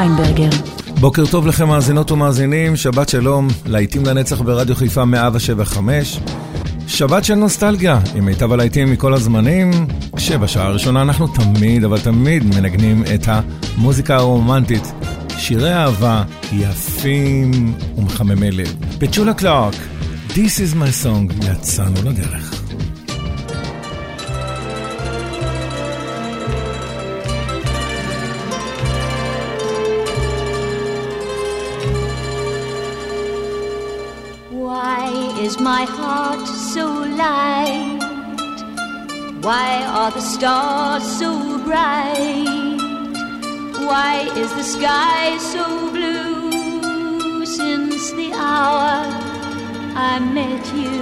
ויינברגר. בוקר טוב לכם מאזינות ומאזינים, שבת שלום, להיטים לנצח ברדיו חיפה 175. שבת של נוסטלגיה, עם מיטב הלהיטים מכל הזמנים, כשבשעה הראשונה אנחנו תמיד, אבל תמיד מנגנים את המוזיקה הרומנטית. שירי אהבה יפים ומחממי לב. פצ'ולה קלארק, This is my song, יצאנו לדרך. Is my heart so light? Why are the stars so bright? Why is the sky so blue since the hour I met you?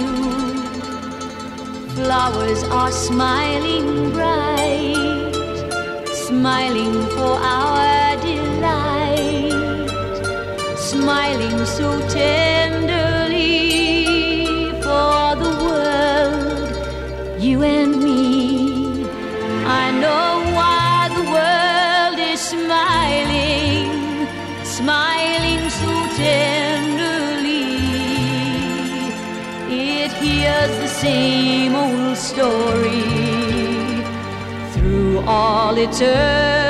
Flowers are smiling bright, smiling for our delight smiling so tenderly you and me. I know why the world is smiling, smiling so tenderly. It hears the same old story through all eternity.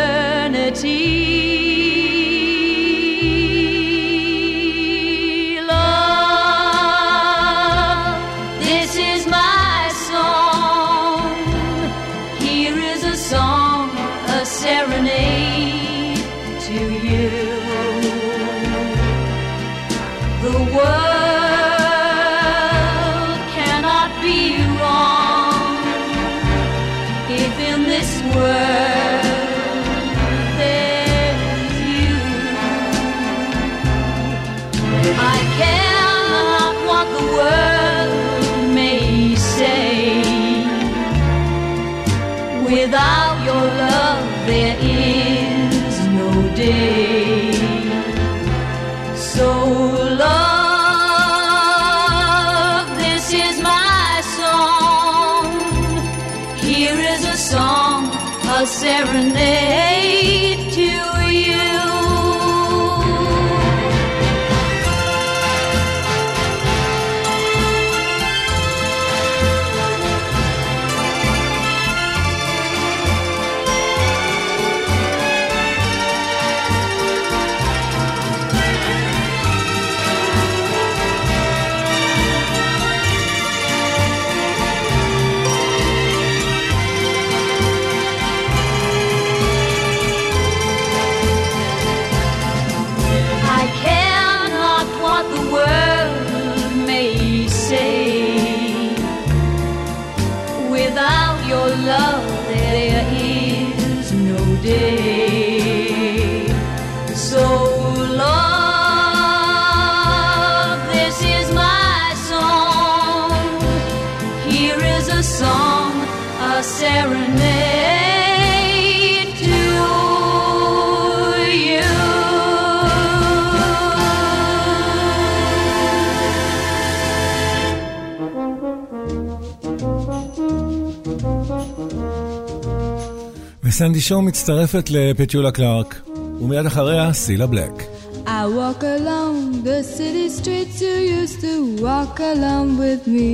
וסנדי שואו מצטרפת לפטיולה קלארק, ומיד אחריה סילה בלק. I walk along the city streets you used to walk along with me.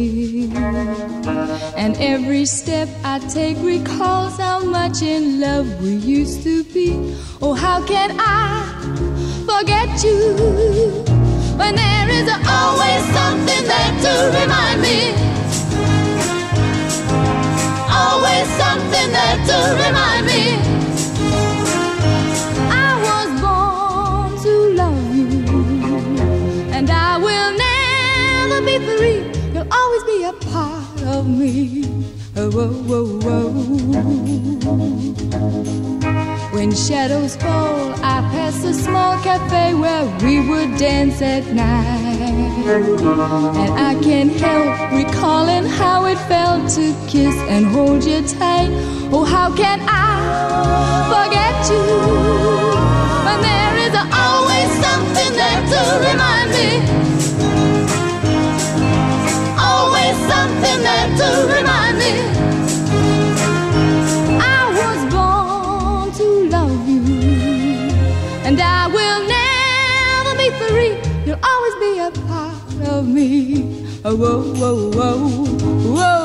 And every step I take recalls how much in love we used to be. Oh, how can I forget you when there is always something there to remind me? Always something there to remind me. I was born to love you, and I will never be free. You'll always be a part of me. Oh, whoa, whoa, whoa. When shadows fall, I pass a small cafe where we would dance at night. And I can't help recalling how it felt to kiss and hold you tight. Oh, how can I forget you when there is always something there to remind me? Always something there to remind me. Me. Oh, whoa, whoa, whoa, whoa,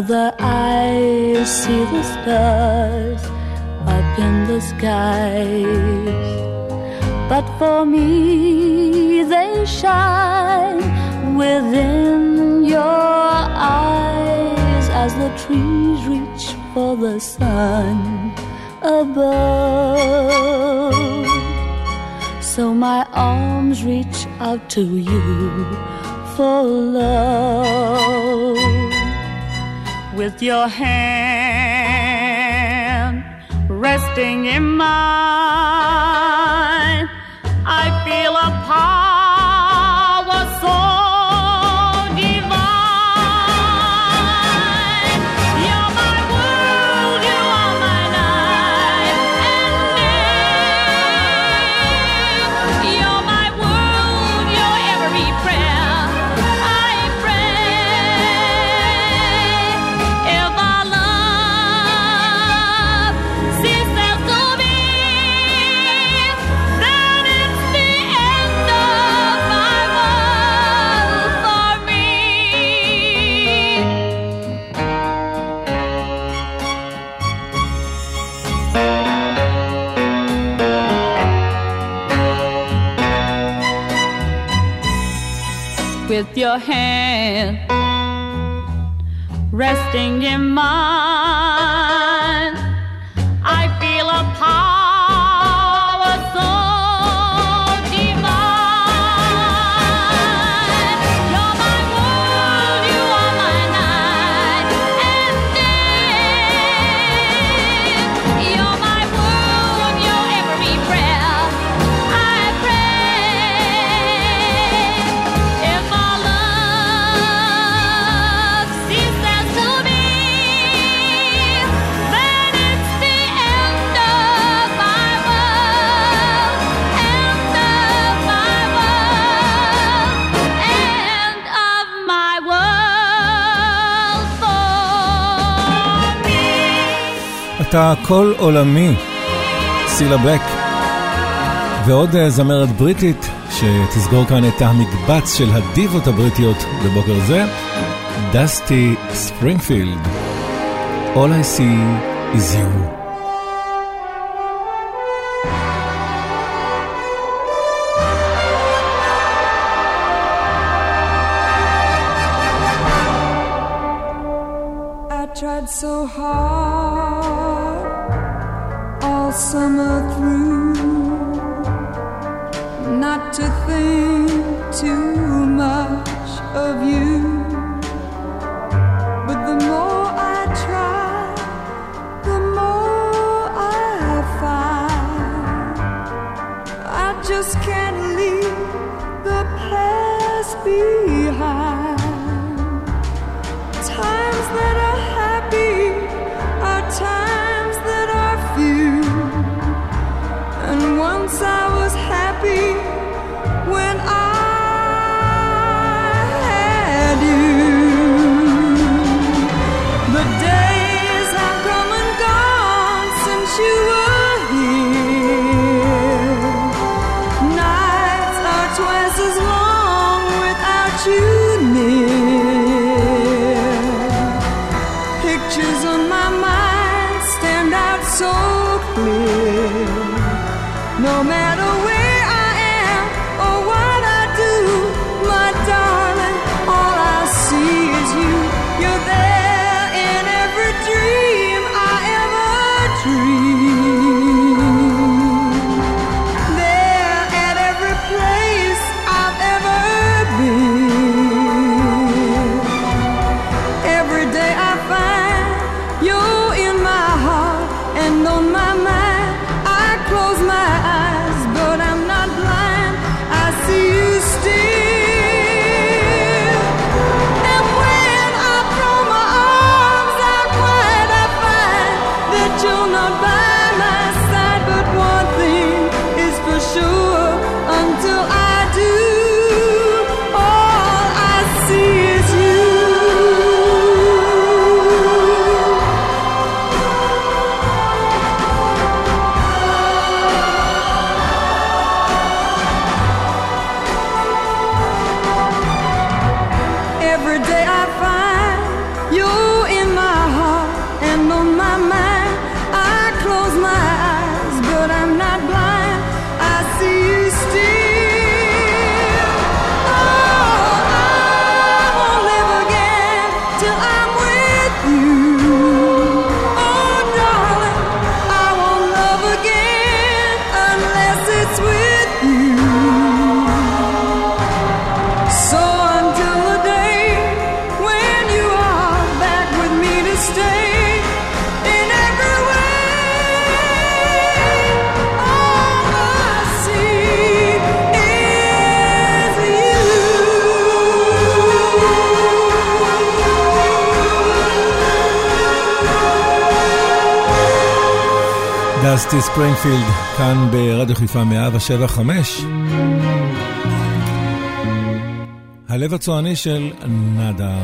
Other eyes see the stars up in the skies. But for me, they shine within your eyes as the trees reach for the sun above. So my arms reach out to you for love. With your hand resting in mine, I feel a power your hand resting in mine. הייתה כל עולמי, סילה בלק. ועוד אה, זמרת בריטית שתסגור כאן את המקבץ של הדיבות הבריטיות בבוקר זה, דסטי ספרינפילד. All I see is you. דסטי ספרינגפילד, כאן ברדיו חיפה 175. הלב הצועני של נאדה.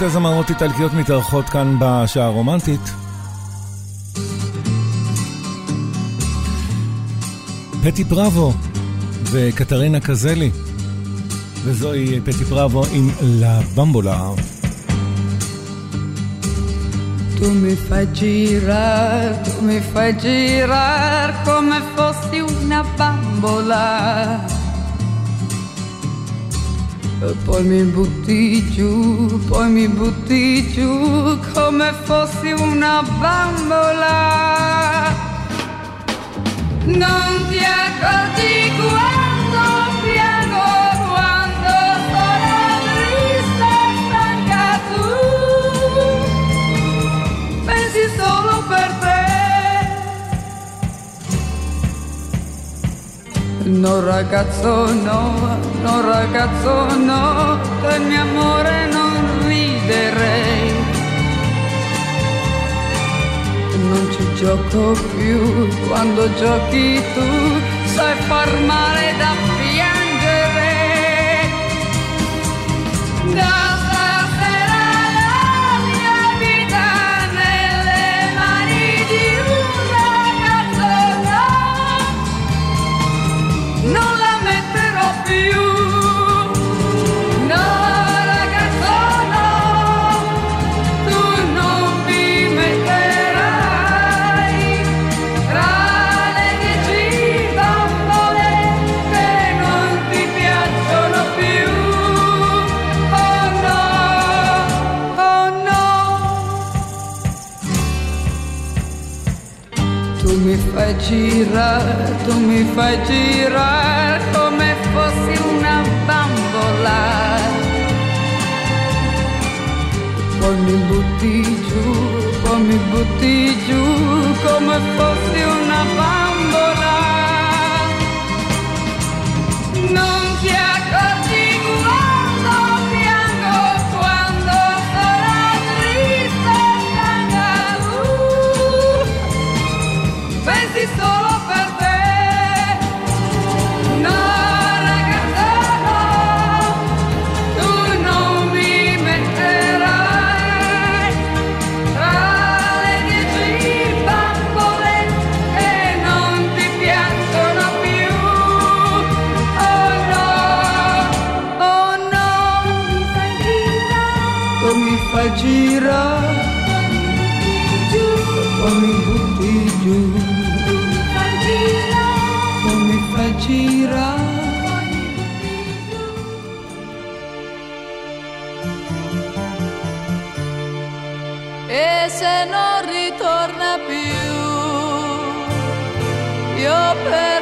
שתי זמרות איטלקיות מתארחות כאן בשעה הרומנטית. פטי פראבו וקטרינה קזלי, וזוהי פטי פראבו עם לה במבולה. Tu mi fai girar, tu mi fai girar come fossi una bambola. Poi mi butti giù, poi mi butti giù come fossi una bambola. Non ti accorgi guai. No ragazzo no, no ragazzo no, del mio amore non riderei. Non ci gioco più, quando giochi tu sai far male da piangere. No! girare, tu mi fai girare come fossi una bambola. Poi mi butti giù, poi mi butti giù come fossi una bambola. poi gira, poi mi butti giù, poi mi fai girare. E se non ritorna più, io per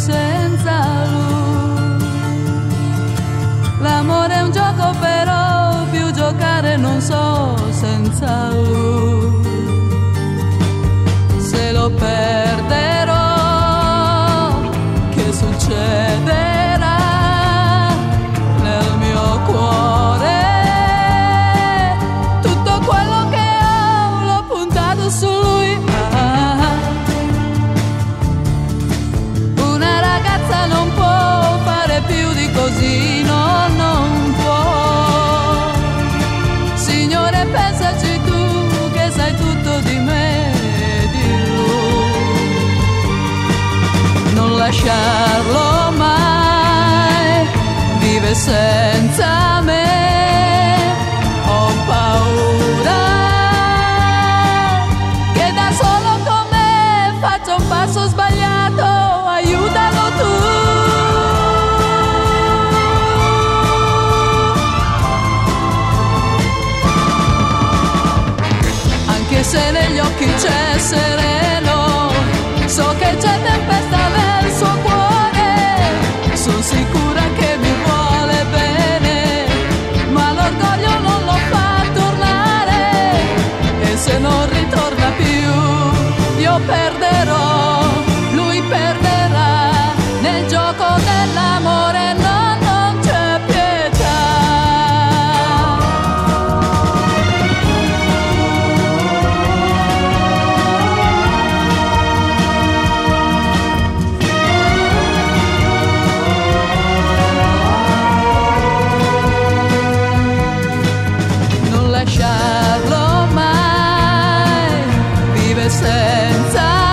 senza lui. L'amore è un gioco però, più giocare non so senza lui. Se lo perderò, senza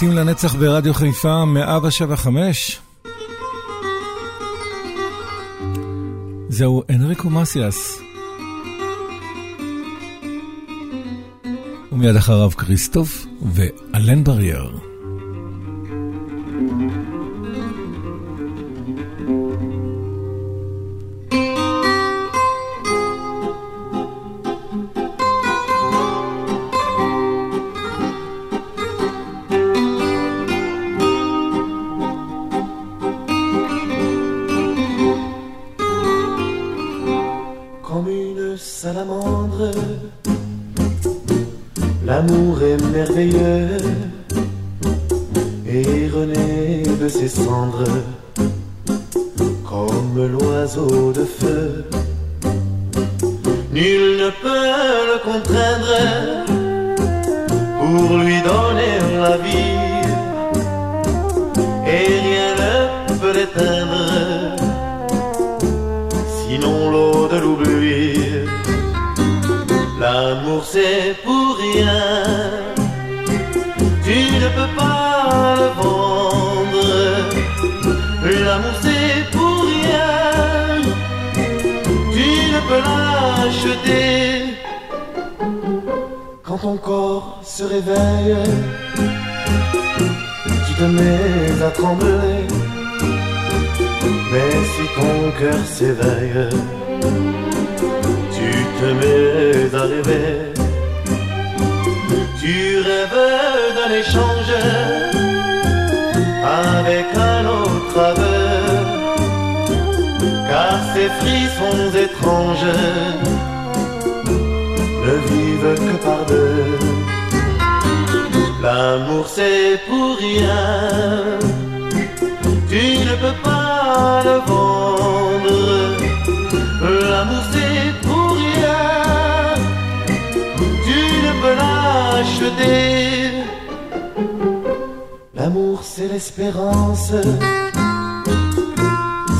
להיטים לנצח ברדיו חיפה 175. זהו אנריקו מסיאס. ומיד אחריו כריסטוף ואלן ברייר. L'amour est merveilleux et renaît de ses cendres comme l'oiseau de feu. Nul ne peut le contraindre pour lui donner la vie et rien ne peut l'éteindre sinon l'eau de l'oubli. L'amour c'est tu ne peux pas le vendre. L'amour c'est pour rien, tu ne peux l'acheter. Quand ton corps se réveille, tu te mets à trembler. Mais si ton cœur s'éveille, tu te mets à rêver. Tu rêves d'un échange avec un autre aveu, car ces frissons étranges ne vivent que par deux. L'amour c'est pour rien, tu ne peux pas le vendre. L'amour L'amour c'est l'espérance,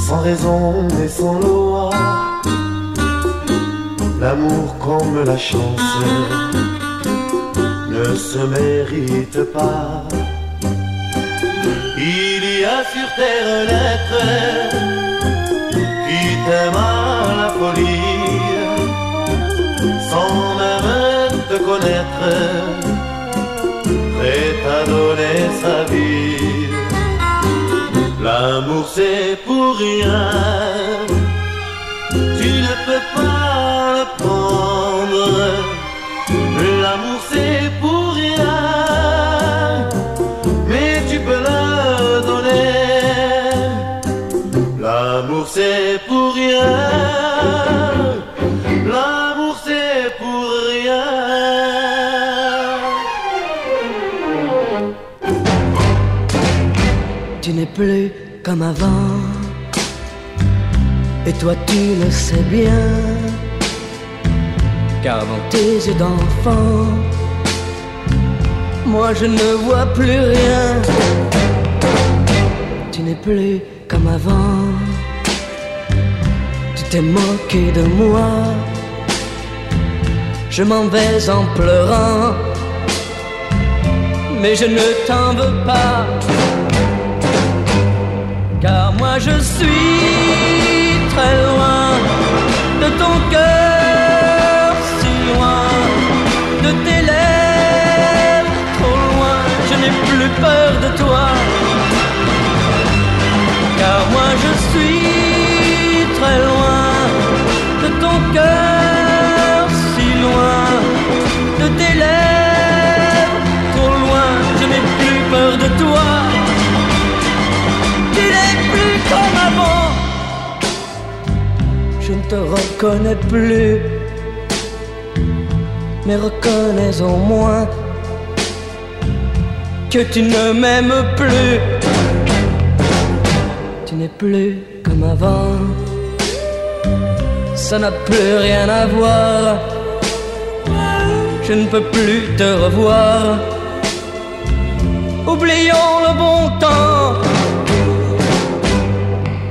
sans raison et sans loi. L'amour comme la chance ne se mérite pas. Il y a sur terre un être qui t'aime à la folie, sans même te connaître, sa vie. L'amour c'est pour rien, Plus comme avant. Et toi tu le sais bien. Car dans tes yeux d'enfant, moi je ne vois plus rien. Tu n'es plus comme avant. Tu t'es moqué de moi. Je m'en vais en pleurant. Mais je ne t'en veux pas je suis très loin de ton cœur, si loin de tes lèvres, trop loin, je n'ai plus peur de toi, car moi je suis te reconnais plus, mais reconnais au moins que tu ne m'aimes plus. Tu n'es plus comme avant, ça n'a plus rien à voir. Je ne peux plus te revoir. Oublions le bon temps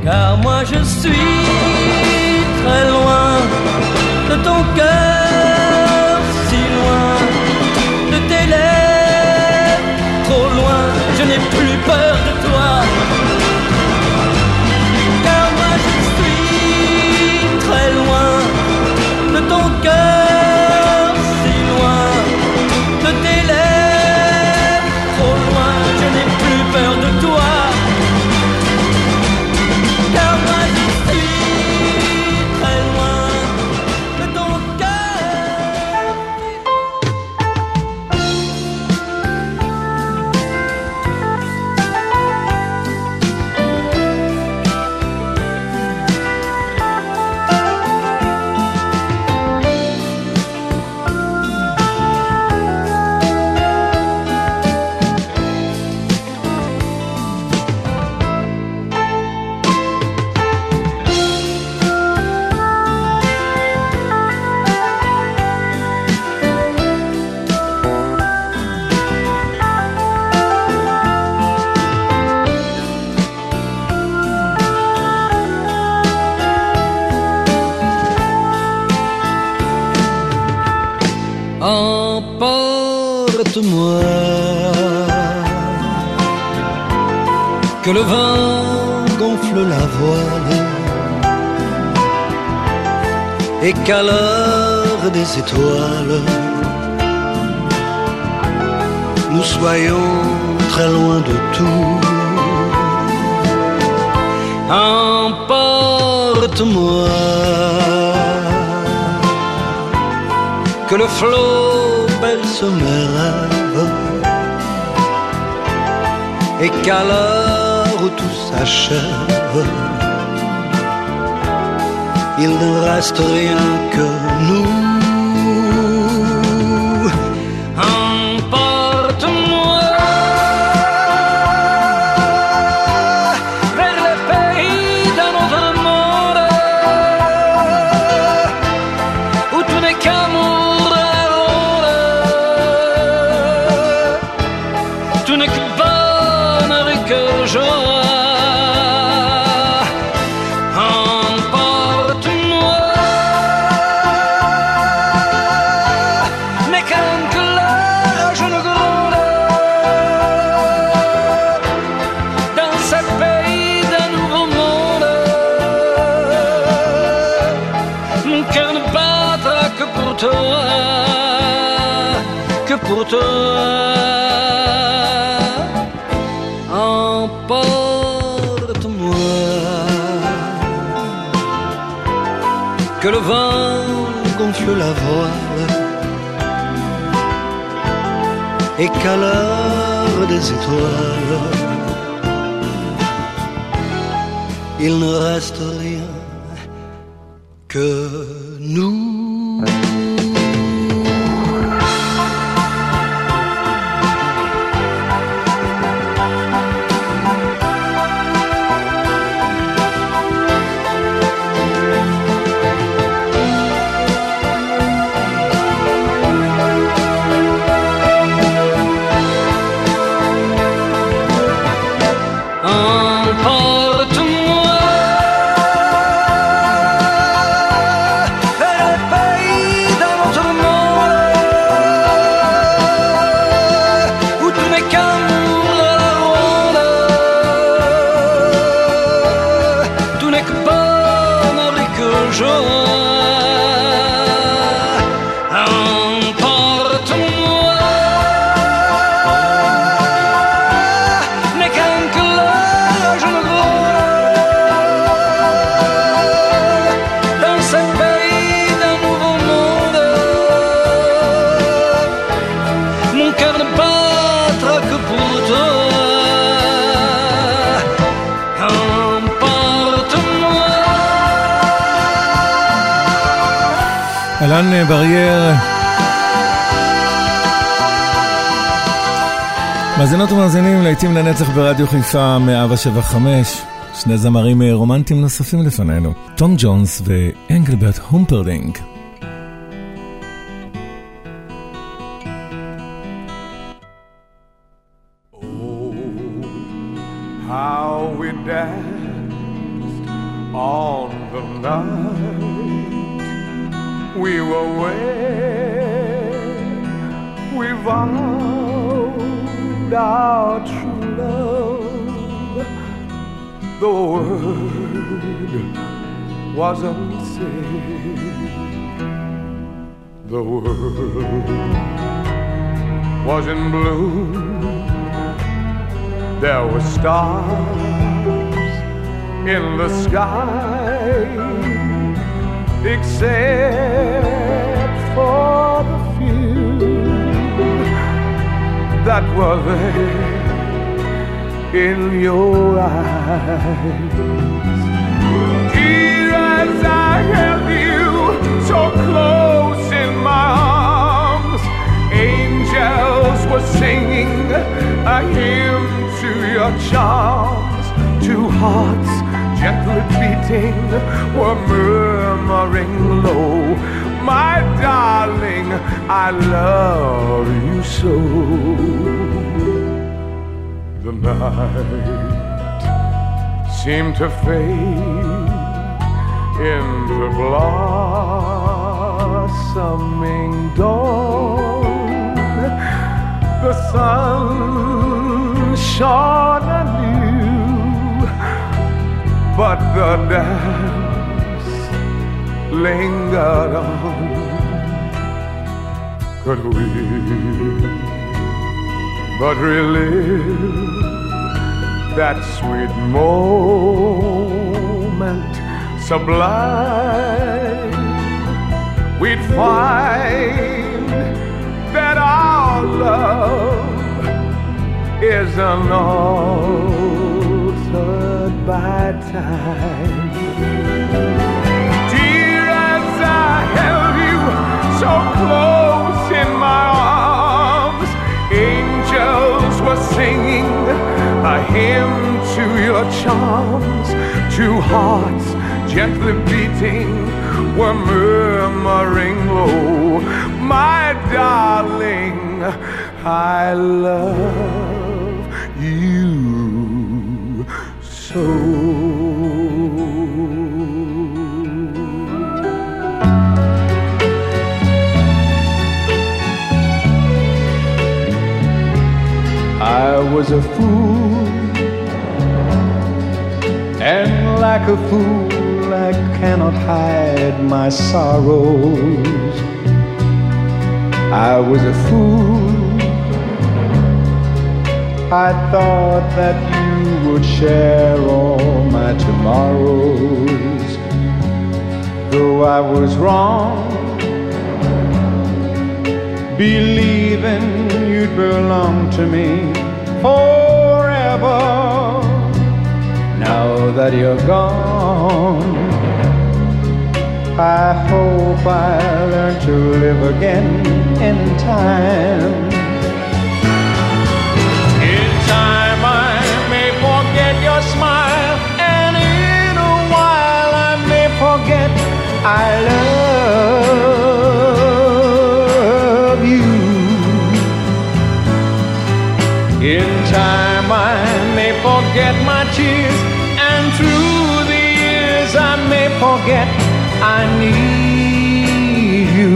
car moi je suis très loin de ton cœur, que le vent gonfle la voile et qu'à l'heure des étoiles, nous soyons très loin de tout. Emporte-moi, que le flot berce mes rêves et qu'à l'heure il ne reste rien que nous. Et qu'à l'heure des étoiles, il ne reste чужого אה, ברייר. מאזינות ומאזינים להיטים לנצח ברדיו חיפה 175. שני זמרים רומנטיים נוספים לפנינו, תום ג'ונס ואנגלברט הומפרדינג. Was in bloom there were stars in the sky, except for the few that were there in your eyes. Dear, as I held you so close angels were singing a hymn to your charms. Two hearts gently beating were murmuring low. My darling, I love you so. The night seemed to fade into blossoming dawn. The sun shone anew, but the dance lingered on. Could we but relive that sweet moment sublime? We'd find love is unaltered by time. Dear, as I held you so close in my arms, angels were singing a hymn to your charms. Two hearts gently beating were murmuring low, My darling, I love you so. I was a fool, and like a fool, I cannot hide my sorrows. I was a fool. I thought that you would share all my tomorrows. Though I was wrong, believing you'd belong to me forever. Now that you're gone, I hope I learn to live again in time. In time, I may forget your smile, and in a while, I may forget I love you. In time, I may forget my tears, and through the years, I may forget need you.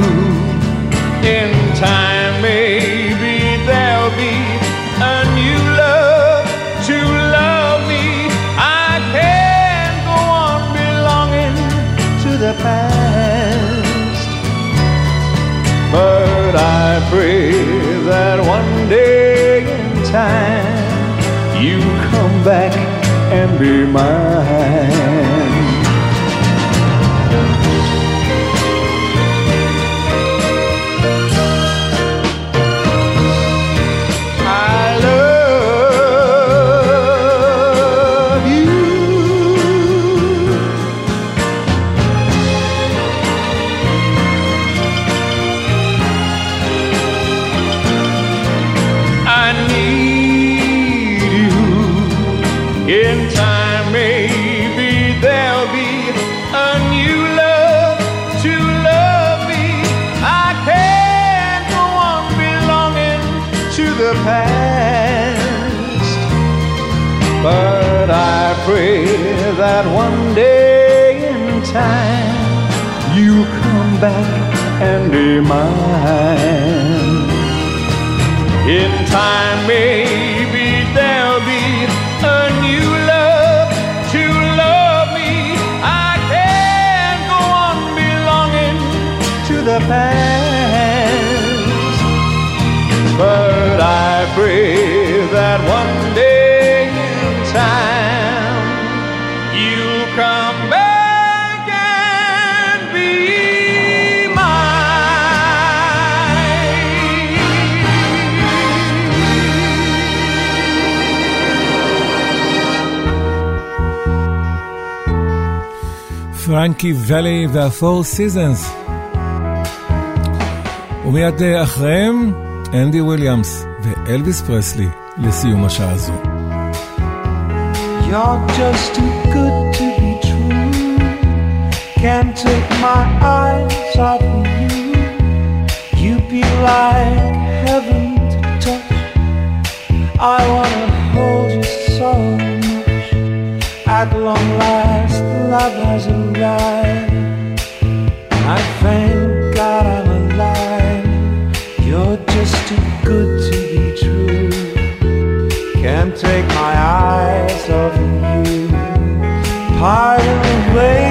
In time, maybe there'll be a new love to love me. I can't go on belonging to the past. But I pray that one day in time you come back and be mine. Back and be mine. In time, maybe there'll be a new love to love me. I can't go on belonging to the past. But I pray that one day in time you'll come פרנקי ואלי והפור סיזנס. ומיד אה, אחריהם, אנדי וויליאמס ואלוויס פרסלי לסיום השעה הזו. You're just too good to be true. Can't take my eyes off of you. You'd be like heaven to touch. I wanna At long last, love has arrived. I thank God I'm alive. You're just too good to be true. Can't take my eyes off of you. Pardon the way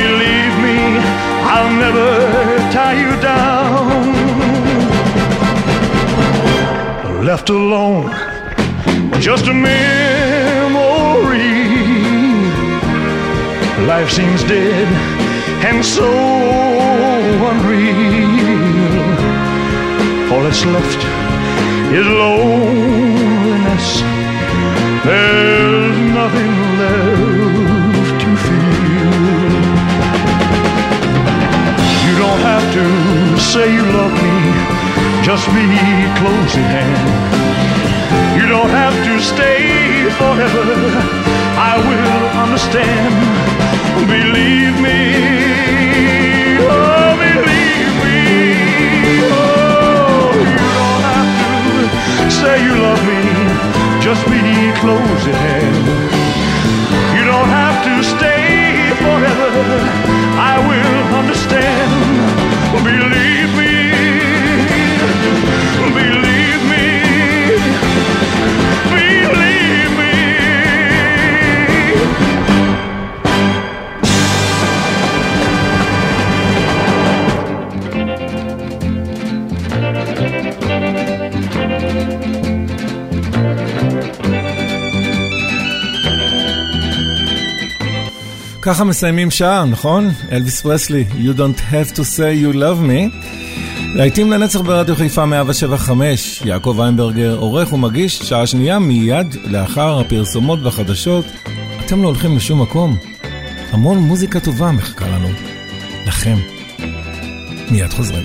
believe me, I'll never tie you down. Left alone, just a memory. Life seems dead and so unreal. All that's left is loneliness. There's nothing left have to say you love me, just be close at hand. You don't have to stay forever, I will understand. Believe me, oh, believe me. Oh, you don't have to say you love me, just be close at hand. You don't have to stay forever, I will. Believe ככה מסיימים שעה, נכון? אלוויס פרסלי, You don't have to say you love me. להיטים לנצח ברדיו חיפה 175, יעקב איינברגר עורך ומגיש, שעה שנייה מיד לאחר הפרסומות והחדשות. אתם לא הולכים לשום מקום. המון מוזיקה טובה מחכה לנו. לכם. מיד חוזרים.